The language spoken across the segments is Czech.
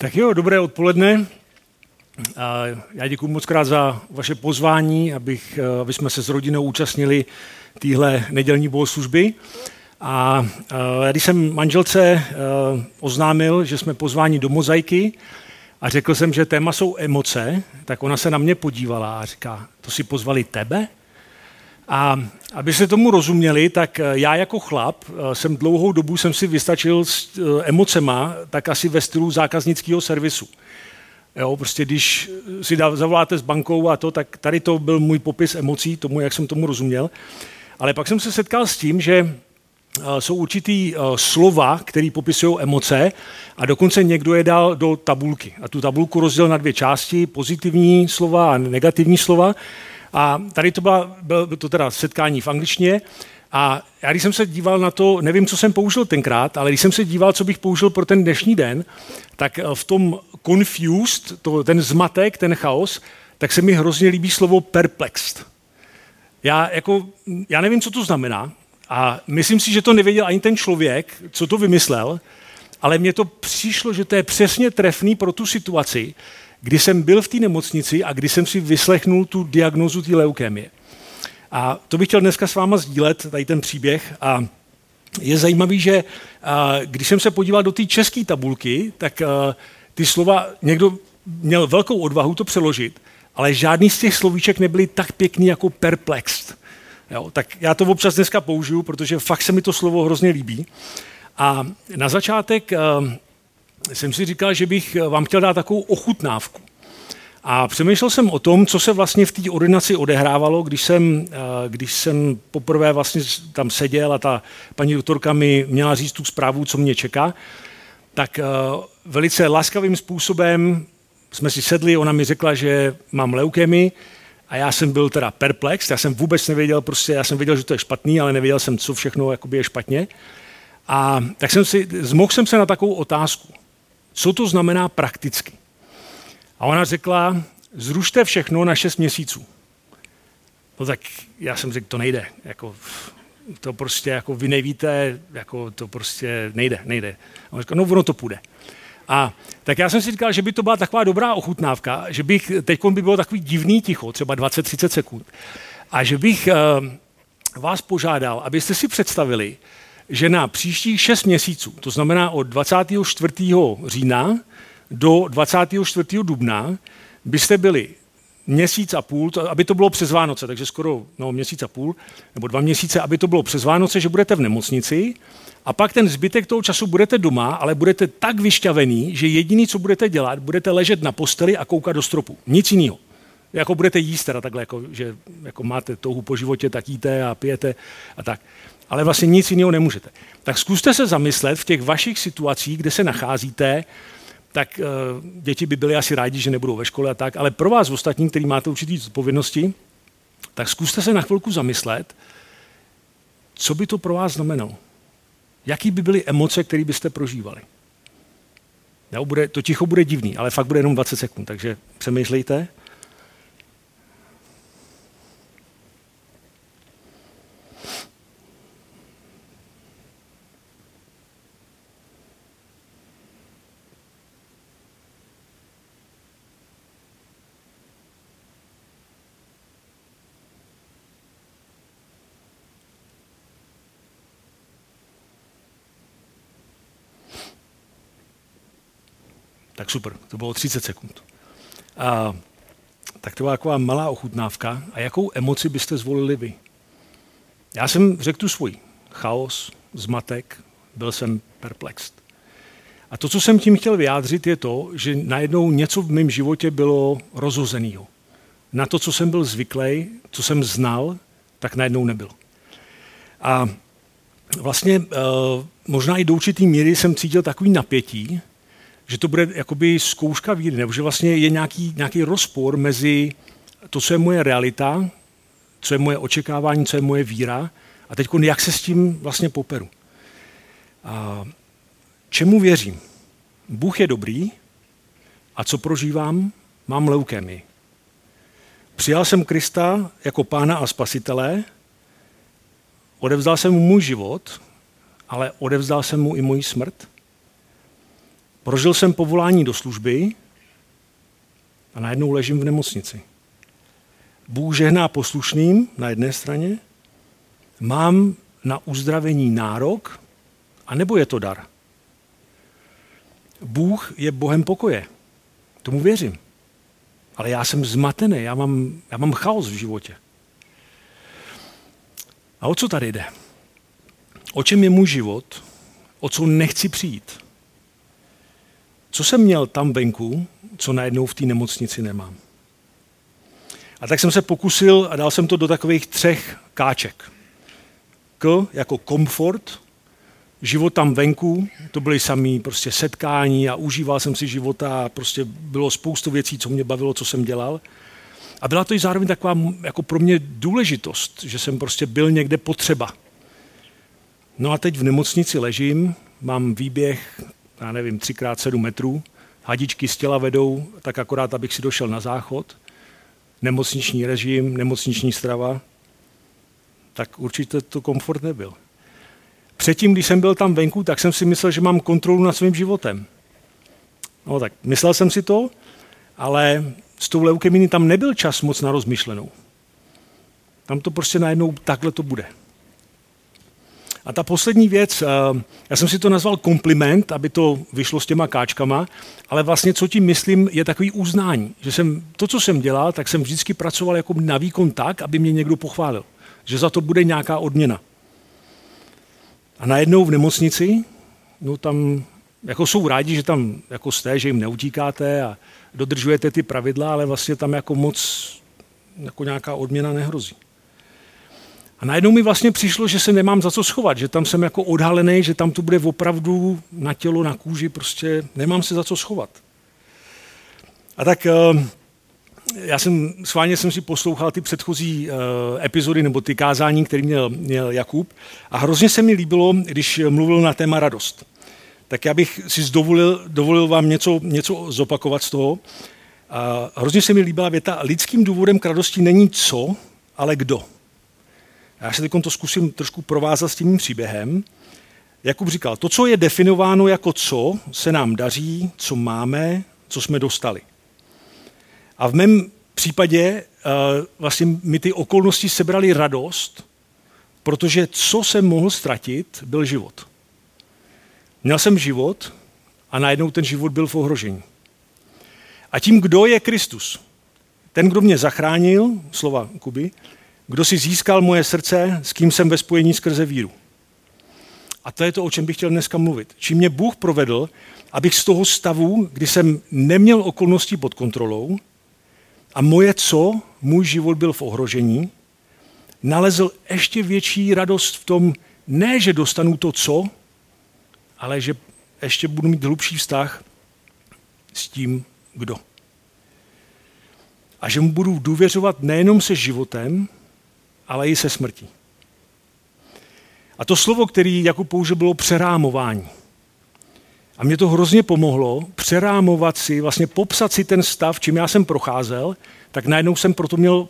Tak jo, dobré odpoledne. Já děkuji moc krát za vaše pozvání, abych, eh, aby jsme se s rodinou účastnili téhle nedělní bohoslužby. A eh, když jsem manželce eh, oznámil, že jsme pozváni do mozaiky a řekl jsem, že téma jsou emoce, tak ona se na mě podívala a říká, to si pozvali tebe? A aby se tomu rozuměli, tak já jako chlap jsem dlouhou dobu jsem si vystačil s emocema, tak asi ve stylu zákaznického servisu. Jo, prostě když si zavoláte s bankou a to, tak tady to byl můj popis emocí, tomu, jak jsem tomu rozuměl. Ale pak jsem se setkal s tím, že jsou určitý slova, které popisují emoce a dokonce někdo je dal do tabulky. A tu tabulku rozdělil na dvě části, pozitivní slova a negativní slova. A tady to byla, bylo to teda setkání v angličtině. A já když jsem se díval na to, nevím, co jsem použil tenkrát, ale když jsem se díval, co bych použil pro ten dnešní den, tak v tom confused, to, ten zmatek, ten chaos, tak se mi hrozně líbí slovo perplexed. Já, jako, já nevím, co to znamená a myslím si, že to nevěděl ani ten člověk, co to vymyslel, ale mně to přišlo, že to je přesně trefný pro tu situaci, kdy jsem byl v té nemocnici a kdy jsem si vyslechnul tu diagnozu té leukémie. A to bych chtěl dneska s váma sdílet, tady ten příběh. A je zajímavý, že když jsem se podíval do té české tabulky, tak ty slova, někdo měl velkou odvahu to přeložit, ale žádný z těch slovíček nebyly tak pěkný jako perplexed. Jo, tak já to občas dneska použiju, protože fakt se mi to slovo hrozně líbí. A na začátek jsem si říkal, že bych vám chtěl dát takovou ochutnávku. A přemýšlel jsem o tom, co se vlastně v té ordinaci odehrávalo, když jsem, uh, když jsem poprvé vlastně tam seděl a ta paní doktorka mi měla říct tu zprávu, co mě čeká tak uh, velice laskavým způsobem jsme si sedli, ona mi řekla, že mám leukémii a já jsem byl teda perplex, já jsem vůbec nevěděl, prostě já jsem věděl, že to je špatný, ale nevěděl jsem, co všechno jakoby je špatně. A tak jsem si, zmohl jsem se na takovou otázku. Co to znamená prakticky? A ona řekla, zrušte všechno na 6 měsíců. No tak já jsem řekl, to nejde. Jako, to prostě jako vy nevíte, jako to prostě nejde, nejde. A on říkal, no ono to půjde. A tak já jsem si říkal, že by to byla taková dobrá ochutnávka, že bych, teď by bylo takový divný ticho, třeba 20-30 sekund, a že bych uh, vás požádal, abyste si představili, že na příštích 6 měsíců, to znamená od 24. října do 24. dubna, byste byli měsíc a půl, aby to bylo přes Vánoce, takže skoro no, měsíc a půl, nebo dva měsíce, aby to bylo přes Vánoce, že budete v nemocnici a pak ten zbytek toho času budete doma, ale budete tak vyšťavený, že jediný, co budete dělat, budete ležet na posteli a koukat do stropu. Nic jiného. Jako budete jíst teda takhle, jako, že jako máte touhu po životě, tak jíte a pijete a tak. Ale vlastně nic jiného nemůžete. Tak zkuste se zamyslet v těch vašich situacích, kde se nacházíte, tak uh, děti by byly asi rádi, že nebudou ve škole a tak, ale pro vás ostatní, kteří máte určitý zodpovědnosti, tak zkuste se na chvilku zamyslet, co by to pro vás znamenalo. Jaký by byly emoce, které byste prožívali. Jo, bude, to ticho bude divný, ale fakt bude jenom 20 sekund, takže přemýšlejte. Tak super, to bylo 30 sekund. A, tak to byla taková malá ochutnávka. A jakou emoci byste zvolili vy? Já jsem řekl tu svůj. Chaos, zmatek, byl jsem perplexed. A to, co jsem tím chtěl vyjádřit, je to, že najednou něco v mém životě bylo rozhozeného. Na to, co jsem byl zvyklý, co jsem znal, tak najednou nebylo. A vlastně eh, možná i do určitý míry jsem cítil takový napětí, že to bude jakoby zkouška víry, nebo že vlastně je nějaký, nějaký rozpor mezi to, co je moje realita, co je moje očekávání, co je moje víra a teď jak se s tím vlastně poperu. A čemu věřím? Bůh je dobrý a co prožívám? Mám leukémii. Přijal jsem Krista jako pána a spasitele, odevzdal jsem mu můj život, ale odevzdal jsem mu i můj smrt – Prožil jsem povolání do služby a najednou ležím v nemocnici. Bůh žehná poslušným na jedné straně, mám na uzdravení nárok, a nebo je to dar? Bůh je Bohem pokoje. Tomu věřím. Ale já jsem zmatený, já mám, já mám chaos v životě. A o co tady jde? O čem je můj život? O co nechci přijít? Co jsem měl tam venku, co najednou v té nemocnici nemám? A tak jsem se pokusil a dal jsem to do takových třech káček. K jako komfort, život tam venku, to byly samý prostě setkání a užíval jsem si života a prostě bylo spoustu věcí, co mě bavilo, co jsem dělal. A byla to i zároveň taková jako pro mě důležitost, že jsem prostě byl někde potřeba. No a teď v nemocnici ležím, mám výběh, já nevím, 3x7 metrů, hadičky z těla vedou, tak akorát, abych si došel na záchod, nemocniční režim, nemocniční strava, tak určitě to komfort nebyl. Předtím, když jsem byl tam venku, tak jsem si myslel, že mám kontrolu nad svým životem. No tak myslel jsem si to, ale s tou leukeminy tam nebyl čas moc na rozmyšlenou. Tam to prostě najednou takhle to bude. A ta poslední věc, eh, já jsem si to nazval kompliment, aby to vyšlo s těma káčkama, ale vlastně co tím myslím, je takový uznání. Že jsem, to, co jsem dělal, tak jsem vždycky pracoval jako na výkon tak, aby mě někdo pochválil. Že za to bude nějaká odměna. A najednou v nemocnici, no tam jako jsou rádi, že tam jako jste, že jim neutíkáte a dodržujete ty pravidla, ale vlastně tam jako moc jako nějaká odměna nehrozí. A najednou mi vlastně přišlo, že se nemám za co schovat, že tam jsem jako odhalený, že tam to bude opravdu na tělo, na kůži, prostě nemám se za co schovat. A tak eh, já jsem, sváně jsem si poslouchal ty předchozí uh, epizody nebo ty kázání, které měl, měl Jakub a hrozně se mi líbilo, když mluvil na téma radost. Tak já bych si dovolil, dovolil vám něco, něco zopakovat z toho. A hrozně se mi líbila věta, lidským důvodem k radosti není co, ale kdo. Já se teď to zkusím trošku provázat s tím příběhem. Jakub říkal, to, co je definováno jako co, se nám daří, co máme, co jsme dostali. A v mém případě uh, vlastně mi ty okolnosti sebrali radost, protože co jsem mohl ztratit, byl život. Měl jsem život a najednou ten život byl v ohrožení. A tím, kdo je Kristus? Ten, kdo mě zachránil, slova Kuby, kdo si získal moje srdce, s kým jsem ve spojení skrze víru. A to je to, o čem bych chtěl dneska mluvit. Čím mě Bůh provedl, abych z toho stavu, kdy jsem neměl okolnosti pod kontrolou, a moje co, můj život byl v ohrožení, nalezl ještě větší radost v tom, ne, že dostanu to co, ale že ještě budu mít hlubší vztah s tím, kdo. A že mu budu důvěřovat nejenom se životem, ale i se smrtí. A to slovo, který jako použil, bylo přerámování. A mě to hrozně pomohlo přerámovat si, vlastně popsat si ten stav, čím já jsem procházel, tak najednou jsem proto měl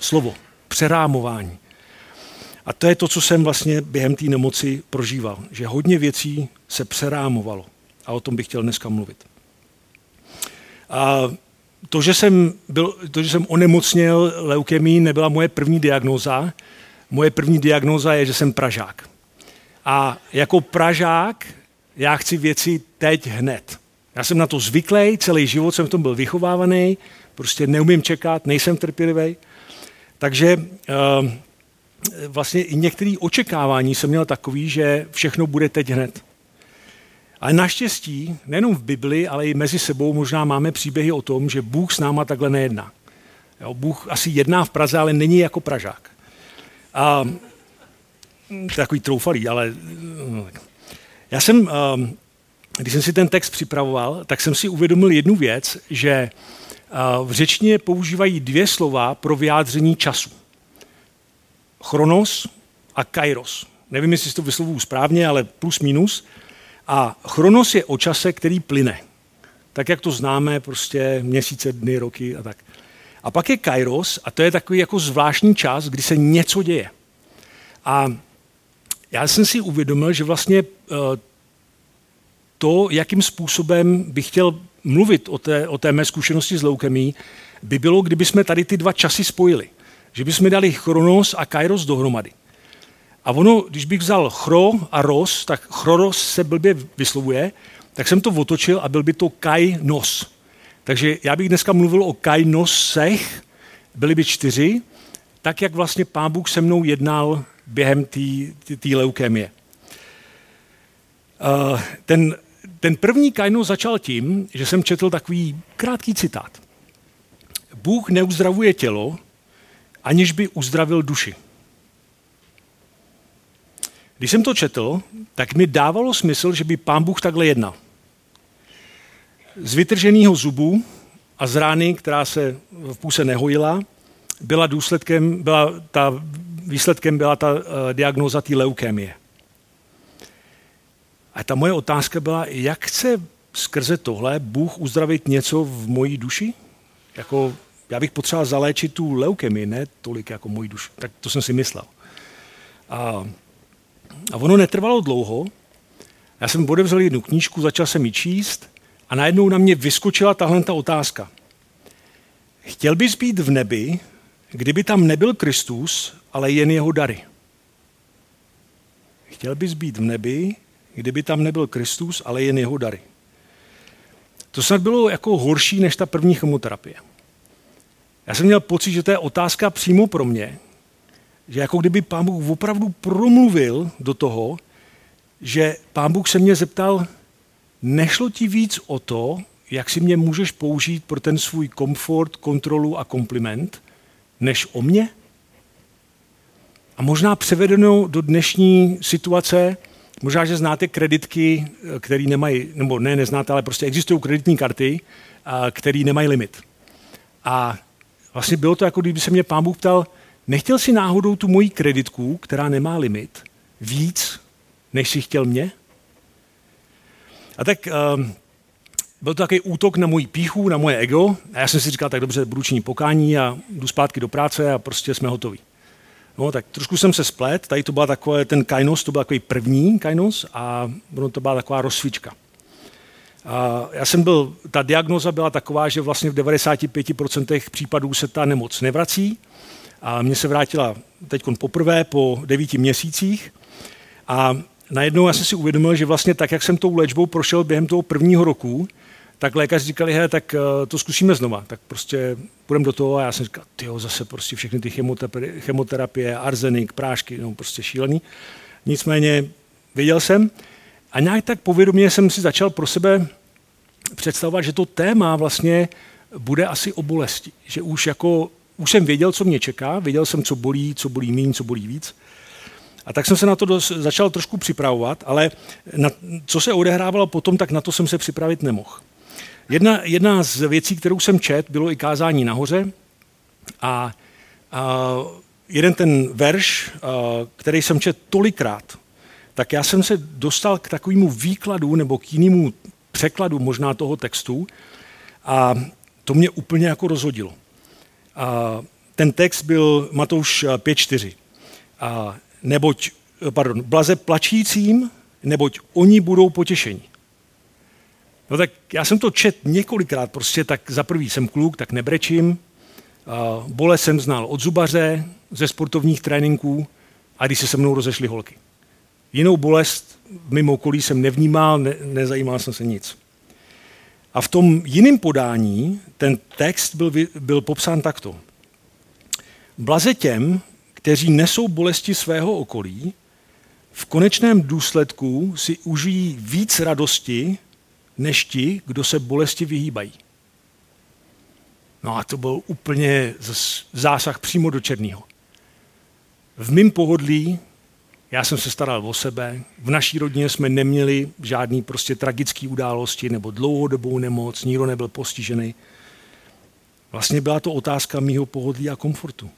slovo, přerámování. A to je to, co jsem vlastně během té nemoci prožíval, že hodně věcí se přerámovalo. A o tom bych chtěl dneska mluvit. A to, že jsem, byl, to, že jsem onemocněl leukemii, nebyla moje první diagnóza. Moje první diagnóza je, že jsem Pražák. A jako Pražák já chci věci teď hned. Já jsem na to zvyklý, celý život jsem v tom byl vychovávaný, prostě neumím čekat, nejsem trpělivý. Takže uh, vlastně i některé očekávání jsem měl takový, že všechno bude teď hned. Ale naštěstí, nejenom v Bibli, ale i mezi sebou možná máme příběhy o tom, že Bůh s náma takhle nejedná. Jo, Bůh asi jedná v Praze, ale není jako Pražák. A, je takový troufalý, ale no, já jsem, ehm, když jsem si ten text připravoval, tak jsem si uvědomil jednu věc, že eh, v řečtině používají dvě slova pro vyjádření času. Chronos a kairos. Nevím, jestli to vyslovuju správně, ale plus minus. A chronos je o čase, který plyne. Tak, jak to známe, prostě měsíce, dny, roky a tak. A pak je kairos a to je takový jako zvláštní čas, kdy se něco děje. A já jsem si uvědomil, že vlastně uh, to, jakým způsobem bych chtěl mluvit o té, o té mé zkušenosti s leukemí, by bylo, kdyby jsme tady ty dva časy spojili. Že bychom dali chronos a kairos dohromady. A ono, když bych vzal chro a ros, tak chroros se blbě vyslovuje, tak jsem to otočil a byl by to kainos. Takže já bych dneska mluvil o kainosech, byly by čtyři, tak jak vlastně pán Bůh se mnou jednal během té leukemie. Uh, ten, ten první kainos začal tím, že jsem četl takový krátký citát. Bůh neuzdravuje tělo, aniž by uzdravil duši. Když jsem to četl, tak mi dávalo smysl, že by pán Bůh takhle jednal. Z vytrženého zubu a z rány, která se v půse nehojila, byla důsledkem, byla ta, výsledkem byla ta uh, diagnóza té leukémie. A ta moje otázka byla, jak chce skrze tohle Bůh uzdravit něco v mojí duši? Jako, já bych potřeboval zaléčit tu leukemii, ne tolik jako moji duši. Tak to jsem si myslel. A, a ono netrvalo dlouho. Já jsem odevřel jednu knížku, začal jsem ji číst a najednou na mě vyskočila tahle ta otázka. Chtěl bys být v nebi, kdyby tam nebyl Kristus, ale jen jeho dary. Chtěl bys být v nebi, kdyby tam nebyl Kristus, ale jen jeho dary. To snad bylo jako horší než ta první chemoterapie. Já jsem měl pocit, že to je otázka přímo pro mě, že jako kdyby pán Bůh opravdu promluvil do toho, že pán Bůh se mě zeptal, nešlo ti víc o to, jak si mě můžeš použít pro ten svůj komfort, kontrolu a kompliment, než o mě? A možná převedeno do dnešní situace, možná, že znáte kreditky, které nemají, nebo ne, neznáte, ale prostě existují kreditní karty, které nemají limit. A vlastně bylo to, jako kdyby se mě pán Bůh ptal, nechtěl si náhodou tu moji kreditku, která nemá limit, víc, než si chtěl mě? A tak um, byl to takový útok na můj píchu, na moje ego. A já jsem si říkal, tak dobře, budu činit pokání a jdu zpátky do práce a prostě jsme hotoví. No, tak trošku jsem se splet, tady to byla takové, ten kainos, to byl takový první kainos a ono to byla taková rozsvička. A já jsem byl, ta diagnoza byla taková, že vlastně v 95% případů se ta nemoc nevrací a mně se vrátila teď poprvé po devíti měsících a najednou já jsem si uvědomil, že vlastně tak, jak jsem tou léčbou prošel během toho prvního roku, tak lékaři říkali, he, tak uh, to zkusíme znova. Tak prostě půjdeme do toho a já jsem říkal, ty zase prostě všechny ty chemoterapie, chemoterapie, arzenik, prášky, no prostě šílený. Nicméně věděl jsem a nějak tak povědomě jsem si začal pro sebe představovat, že to téma vlastně bude asi o bolesti. Že už jako, už jsem věděl, co mě čeká, věděl jsem, co bolí, co bolí méně, co bolí víc. A tak jsem se na to dos, začal trošku připravovat, ale na, co se odehrávalo potom, tak na to jsem se připravit nemohl. Jedna, jedna z věcí, kterou jsem čet, bylo i kázání nahoře a, a jeden ten verš, a, který jsem čet tolikrát, tak já jsem se dostal k takovému výkladu nebo k jinému překladu možná toho textu a to mě úplně jako rozhodilo. A ten text byl Matouš 5.4. A neboť, pardon, blaze plačícím, neboť oni budou potěšení. No tak já jsem to čet několikrát, prostě tak za prvý jsem kluk, tak nebrečím. Bole jsem znal od zubaře, ze sportovních tréninků a když se se mnou rozešly holky. Jinou bolest mimo okolí jsem nevnímal, ne, nezajímal jsem se nic. A v tom jiném podání ten text byl, byl popsán takto. Blaze těm, kteří nesou bolesti svého okolí, v konečném důsledku si užijí víc radosti, než ti, kdo se bolesti vyhýbají. No a to byl úplně zásah přímo do černého. V mém pohodlí já jsem se staral o sebe, v naší rodině jsme neměli žádný prostě tragické události nebo dlouhodobou nemoc, nikdo nebyl postižený. Vlastně byla to otázka mýho pohodlí a komfortu.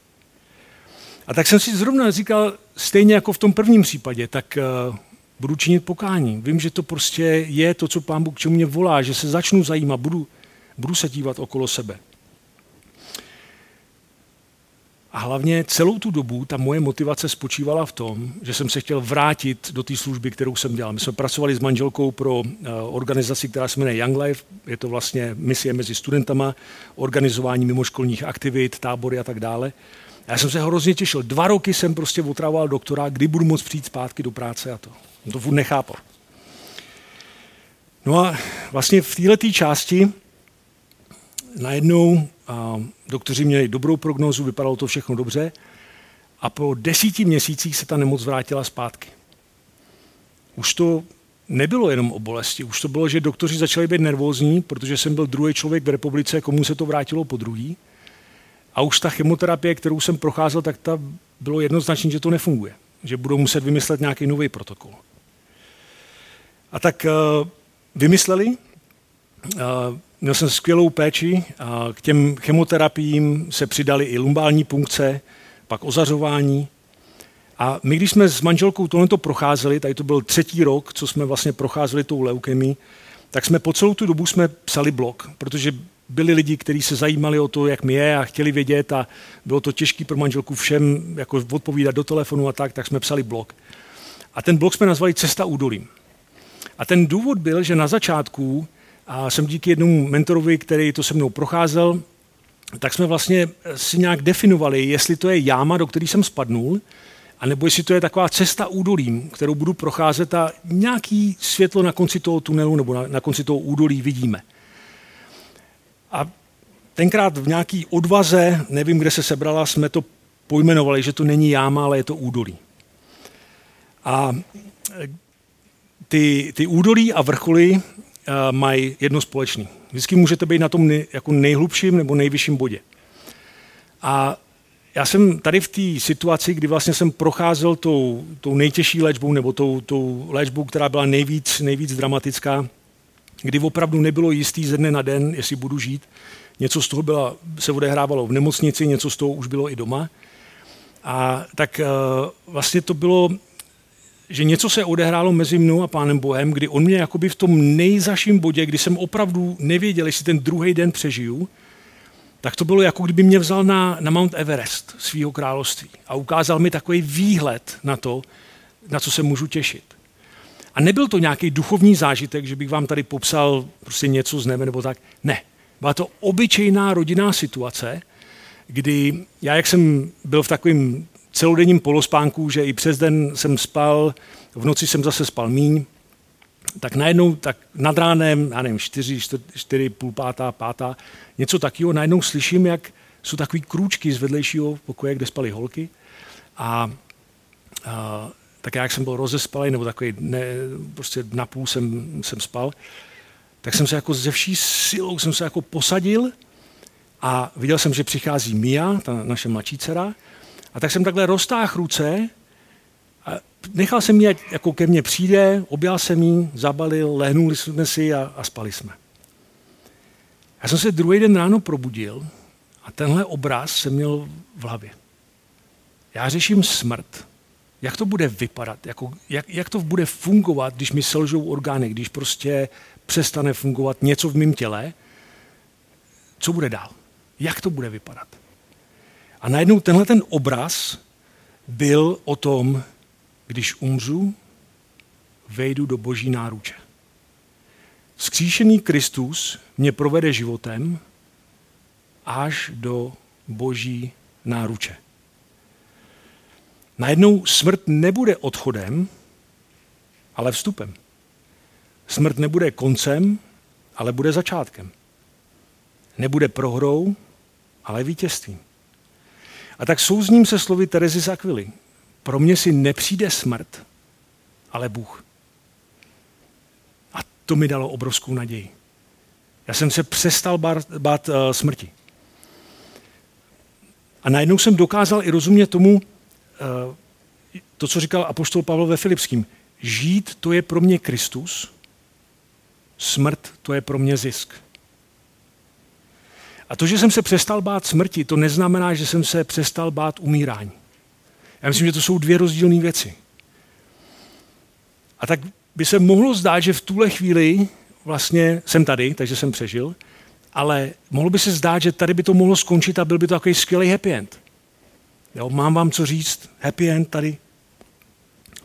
A tak jsem si zrovna říkal, stejně jako v tom prvním případě, tak uh, budu činit pokání. Vím, že to prostě je to, co pán Bůh čemu mě volá, že se začnu zajímat, budu, budu se dívat okolo sebe. A hlavně celou tu dobu ta moje motivace spočívala v tom, že jsem se chtěl vrátit do té služby, kterou jsem dělal. My jsme pracovali s manželkou pro eh, organizaci, která se jmenuje Young Life. Je to vlastně misie mezi studentama, organizování mimoškolních aktivit, tábory a tak dále. Já jsem se hrozně těšil. Dva roky jsem prostě otravoval doktora, kdy budu moct přijít zpátky do práce a to. On to furt nechápal. No a vlastně v této části najednou a doktoři měli dobrou prognózu, vypadalo to všechno dobře a po desíti měsících se ta nemoc vrátila zpátky. Už to nebylo jenom o bolesti, už to bylo, že doktoři začali být nervózní, protože jsem byl druhý člověk v republice, komu se to vrátilo po druhý. A už ta chemoterapie, kterou jsem procházel, tak ta bylo jednoznačně, že to nefunguje. Že budou muset vymyslet nějaký nový protokol. A tak uh, vymysleli, Měl jsem skvělou péči k těm chemoterapiím se přidali i lumbální punkce, pak ozařování. A my, když jsme s manželkou tohleto procházeli, tady to byl třetí rok, co jsme vlastně procházeli tou leukemí, tak jsme po celou tu dobu jsme psali blog, protože byli lidi, kteří se zajímali o to, jak mi je a chtěli vědět a bylo to těžké pro manželku všem jako odpovídat do telefonu a tak, tak jsme psali blog. A ten blog jsme nazvali Cesta údolím. A ten důvod byl, že na začátku a jsem díky jednomu mentorovi, který to se mnou procházel, tak jsme vlastně si nějak definovali, jestli to je jáma, do které jsem spadnul, anebo jestli to je taková cesta údolím, kterou budu procházet a nějaký světlo na konci toho tunelu nebo na, na konci toho údolí vidíme. A tenkrát v nějaký odvaze, nevím, kde se sebrala, jsme to pojmenovali, že to není jáma, ale je to údolí. A ty, ty údolí a vrcholy mají jedno společné. Vždycky můžete být na tom nej, jako nejhlubším nebo nejvyšším bodě. A já jsem tady v té situaci, kdy vlastně jsem procházel tou, tou nejtěžší léčbou nebo tou, tou léčbou, která byla nejvíc, nejvíc dramatická, kdy opravdu nebylo jistý ze dne na den, jestli budu žít. Něco z toho byla, se odehrávalo v nemocnici, něco z toho už bylo i doma. A tak uh, vlastně to bylo že něco se odehrálo mezi mnou a pánem Bohem, kdy on mě jakoby v tom nejzaším bodě, kdy jsem opravdu nevěděl, jestli ten druhý den přežiju, tak to bylo jako kdyby mě vzal na, na Mount Everest svého království a ukázal mi takový výhled na to, na co se můžu těšit. A nebyl to nějaký duchovní zážitek, že bych vám tady popsal prostě něco z nebe nebo tak. Ne. Byla to obyčejná rodinná situace, kdy já, jak jsem byl v takovém celodenním polospánku, že i přes den jsem spal, v noci jsem zase spal míň, tak najednou, tak nad ránem, já nevím, čtyři, čtyři, čtyři půl pátá, pátá, něco takového, najednou slyším, jak jsou takový krůčky z vedlejšího pokoje, kde spaly holky. A, a tak já, jak jsem byl rozespalý, nebo takový, ne, prostě napůl jsem, jsem spal, tak jsem se jako ze vší silou jsem se jako posadil a viděl jsem, že přichází Mia, ta naše mladší dcera, a tak jsem takhle roztáhl ruce a nechal jsem ji, jako ke mně přijde, objal jsem ji, zabalil, lehnuli jsme si a, a spali jsme. Já jsem se druhý den ráno probudil a tenhle obraz jsem měl v hlavě. Já řeším smrt. Jak to bude vypadat? Jako, jak, jak to bude fungovat, když mi selžou orgány, když prostě přestane fungovat něco v mém těle? Co bude dál? Jak to bude vypadat? A najednou tenhle ten obraz byl o tom, když umřu, vejdu do boží náruče. Skříšený Kristus mě provede životem až do boží náruče. Najednou smrt nebude odchodem, ale vstupem. Smrt nebude koncem, ale bude začátkem. Nebude prohrou, ale vítězstvím. A tak souzním se slovy Terezy z Pro mě si nepřijde smrt, ale Bůh. A to mi dalo obrovskou naději. Já jsem se přestal bát, bát uh, smrti. A najednou jsem dokázal i rozumět tomu, uh, to, co říkal apoštol Pavel ve Filipským. Žít to je pro mě Kristus, smrt to je pro mě zisk. A to, že jsem se přestal bát smrti, to neznamená, že jsem se přestal bát umírání. Já myslím, že to jsou dvě rozdílné věci. A tak by se mohlo zdát, že v tuhle chvíli vlastně jsem tady, takže jsem přežil, ale mohlo by se zdát, že tady by to mohlo skončit a byl by to takový skvělý happy end. Jo, mám vám co říct, happy end tady.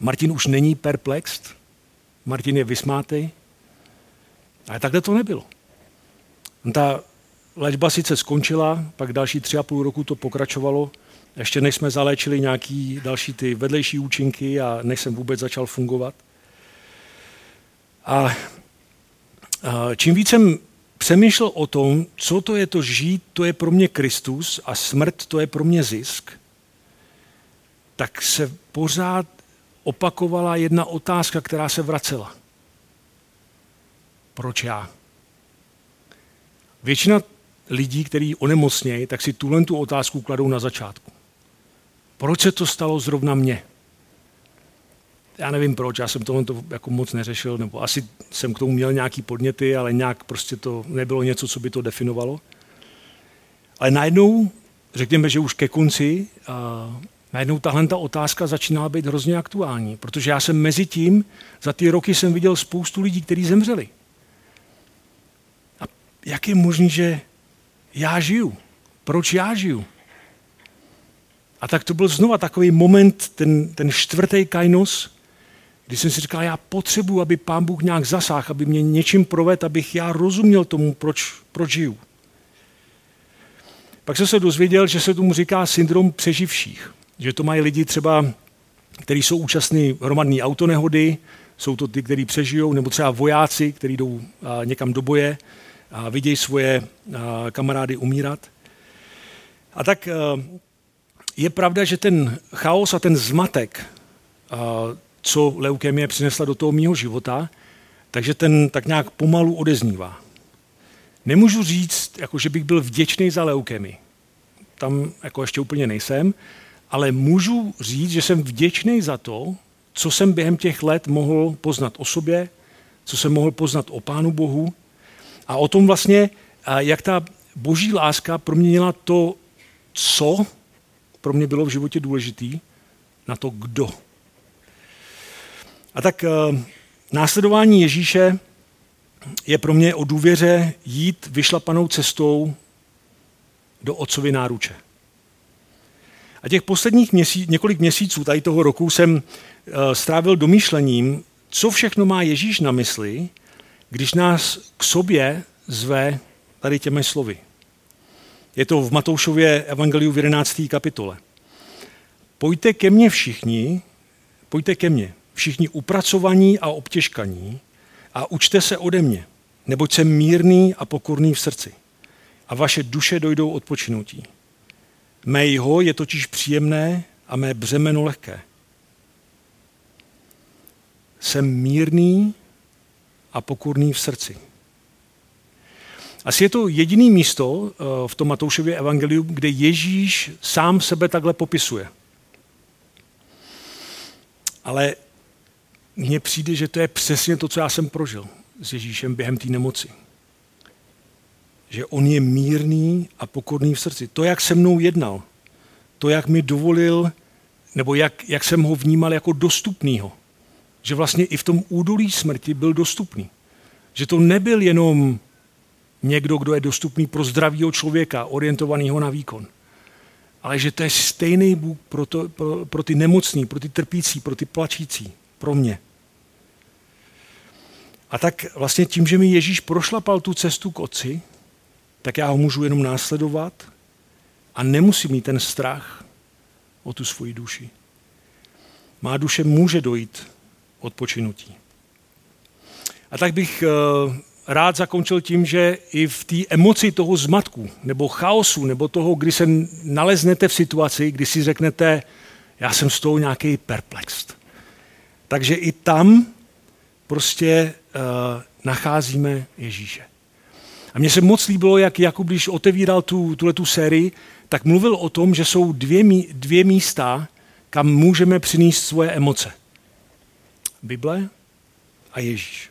Martin už není perplexed, Martin je vysmátej, ale takhle to nebylo. Ta léčba sice skončila, pak další tři a půl roku to pokračovalo, ještě než jsme zaléčili nějaký další ty vedlejší účinky a než jsem vůbec začal fungovat. A, a čím víc jsem přemýšlel o tom, co to je to žít, to je pro mě Kristus a smrt to je pro mě zisk, tak se pořád opakovala jedna otázka, která se vracela. Proč já? Většina lidí, kteří onemocnějí, tak si tuhle tu otázku kladou na začátku. Proč se to stalo zrovna mně? Já nevím proč, já jsem tohle to jako moc neřešil, nebo asi jsem k tomu měl nějaký podněty, ale nějak prostě to nebylo něco, co by to definovalo. Ale najednou, řekněme, že už ke konci, a najednou tahle ta otázka začínala být hrozně aktuální, protože já jsem mezi tím, za ty roky jsem viděl spoustu lidí, kteří zemřeli. A jak je možné, že já žiju? Proč já žiju? A tak to byl znova takový moment, ten, ten čtvrtý kainos, kdy jsem si říkal, já potřebuji, aby pán Bůh nějak zasáhl, aby mě něčím provedl, abych já rozuměl tomu, proč, proč žiju. Pak jsem se dozvěděl, že se tomu říká syndrom přeživších. Že to mají lidi třeba, kteří jsou účastní hromadné autonehody, jsou to ty, kteří přežijou, nebo třeba vojáci, kteří jdou někam do boje a vidějí svoje kamarády umírat. A tak je pravda, že ten chaos a ten zmatek, co leukemie přinesla do toho mýho života, takže ten tak nějak pomalu odeznívá. Nemůžu říct, jako že bych byl vděčný za leukemii. Tam jako ještě úplně nejsem, ale můžu říct, že jsem vděčný za to, co jsem během těch let mohl poznat o sobě, co jsem mohl poznat o Pánu Bohu a o tom vlastně, jak ta boží láska proměnila to, co pro mě bylo v životě důležitý, na to, kdo. A tak následování Ježíše je pro mě o důvěře jít vyšlapanou cestou do otcovy náruče. A těch posledních měsíc, několik měsíců tady toho roku jsem uh, strávil domýšlením, co všechno má Ježíš na mysli, když nás k sobě zve tady těmi slovy. Je to v Matoušově evangeliu v 11. kapitole. Pojďte ke mně všichni, pojďte ke mně, všichni upracovaní a obtěžkaní a učte se ode mě, neboť jsem mírný a pokorný v srdci a vaše duše dojdou odpočinutí. Mé jeho je totiž příjemné a mé břemeno lehké. Jsem mírný a pokorný v srdci. Asi je to jediné místo eh, v tom Matoušově evangeliu, kde Ježíš sám sebe takhle popisuje. Ale mně přijde, že to je přesně to, co já jsem prožil s Ježíšem během té nemoci že on je mírný a pokorný v srdci. To, jak se mnou jednal, to, jak mi dovolil, nebo jak, jak jsem ho vnímal jako dostupnýho. Že vlastně i v tom údolí smrti byl dostupný. Že to nebyl jenom někdo, kdo je dostupný pro zdravého člověka, orientovaného na výkon. Ale že to je stejný Bůh pro, to, pro, pro ty nemocný, pro ty trpící, pro ty plačící, pro mě. A tak vlastně tím, že mi Ježíš prošlapal tu cestu k otci, tak já ho můžu jenom následovat a nemusím mít ten strach o tu svoji duši. Má duše může dojít odpočinutí. A tak bych eh, rád zakončil tím, že i v té emoci toho zmatku, nebo chaosu, nebo toho, kdy se naleznete v situaci, kdy si řeknete, já jsem z toho nějaký perplexed. Takže i tam prostě uh, nacházíme Ježíše. A mně se moc líbilo, jak Jakub, když otevíral tu, tuhle tu sérii, tak mluvil o tom, že jsou dvě, dvě místa, kam můžeme přinést svoje emoce. Bible a Ježíš.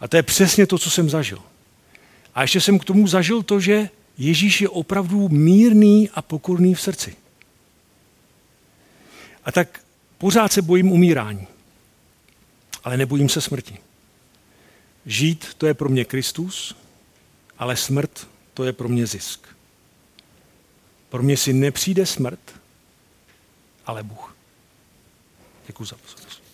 A to je přesně to, co jsem zažil. A ještě jsem k tomu zažil to, že Ježíš je opravdu mírný a pokorný v srdci. A tak pořád se bojím umírání, ale nebojím se smrti. Žít to je pro mě Kristus, ale smrt to je pro mě zisk. Pro mě si nepřijde smrt, ale Bůh. Děkuji za pozornost.